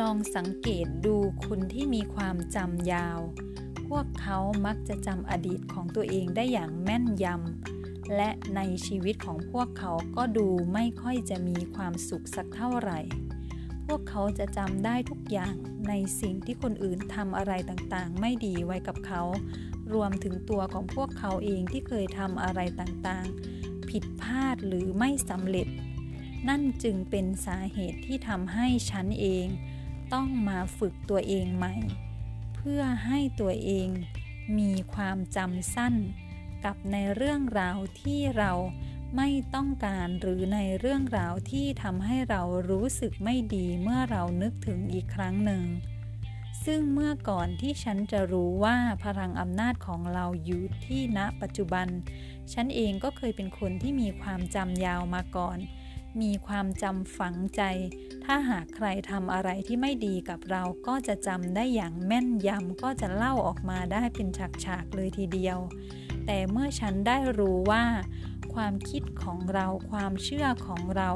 ลองสังเกตดูคนที่มีความจำยาว พวกเขามักจะจำอดีตของตัวเองได้อย่างแม่นยำ และในชีวิตของพวกเขาก็ดูไม่ค่อยจะมีความสุขสักเท่าไหร่ พวกเขาจะจำได้ทุกอย่างในสิ่งที่คนอื่นทำอะไรต่างๆ ไม่ดีไว้กับเขา รวมถึงตัวของพวกเขาเองที่เคยทำอะไรต่างๆ ผิดพลาดหรือไม่สำเร็จนั่นจึงเป็นสาเหตุที่ทำให้ฉันเอง ต้องมาฝึกตัวเองใหม่ เพื่อให้ตัวเองมีความจำสั้น กับในเรื่องราวที่เราไม่ต้องการหรือในเรื่องราวที่ทำให้เรารู้สึกไม่ดีเมื่อเรานึกถึงอีกครั้งหนึ่ง ซึ่งเมื่อก่อนที่ฉันจะรู้ว่าพลังอำนาจของเราอยู่ที่ณปัจจุบัน ฉันเองก็เคยเป็นคนที่มีความจำยาวมาก่อน มีความจำฝังใจ ถ้าหากใครทำอะไรที่ไม่ดีกับเราก็จะจำได้อย่างแม่นยำก็จะเล่าออกมาได้เป็นฉากๆเลยทีเดียว แต่เมื่อฉันได้รู้ว่า ความคิดของเราความเชื่อของเรา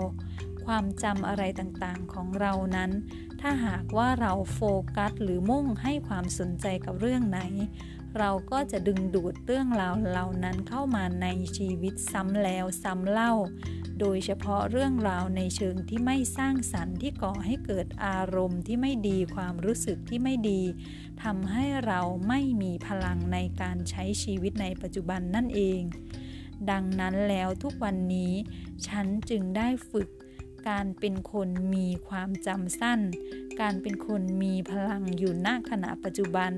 ความจำอะไรต่างๆของเรานั้น ถ้าหากว่าเราโฟกัสหรือมุ่งให้ความสนใจกับเรื่องไหน เราก็จะดึงดูดเรื่องราวเหล่านั้นเข้ามาในชีวิตซ้ำแล้วซ้ำเล่า โดยเฉพาะเรื่องราวในเชิงที่ไม่สร้างสรรค์ที่ก่อให้เกิดอารมณ์ที่ไม่ดีความรู้สึกที่ไม่ดีทำให้เราไม่มีพลังในการใช้ชีวิตในปัจจุบันนั่นเอง ดังนั้นแล้วทุกวันนี้ ฉันจึงได้ฝึกการเป็นคนมีความจำสั้น การเป็นคนมีพลังอยู่ณขณะปัจจุบัน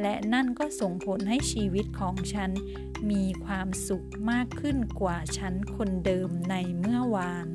และนั่นก็ส่งผลให้ชีวิตของฉัน มีความสุขมากขึ้นกว่าฉันคนเดิมในเมื่อวาน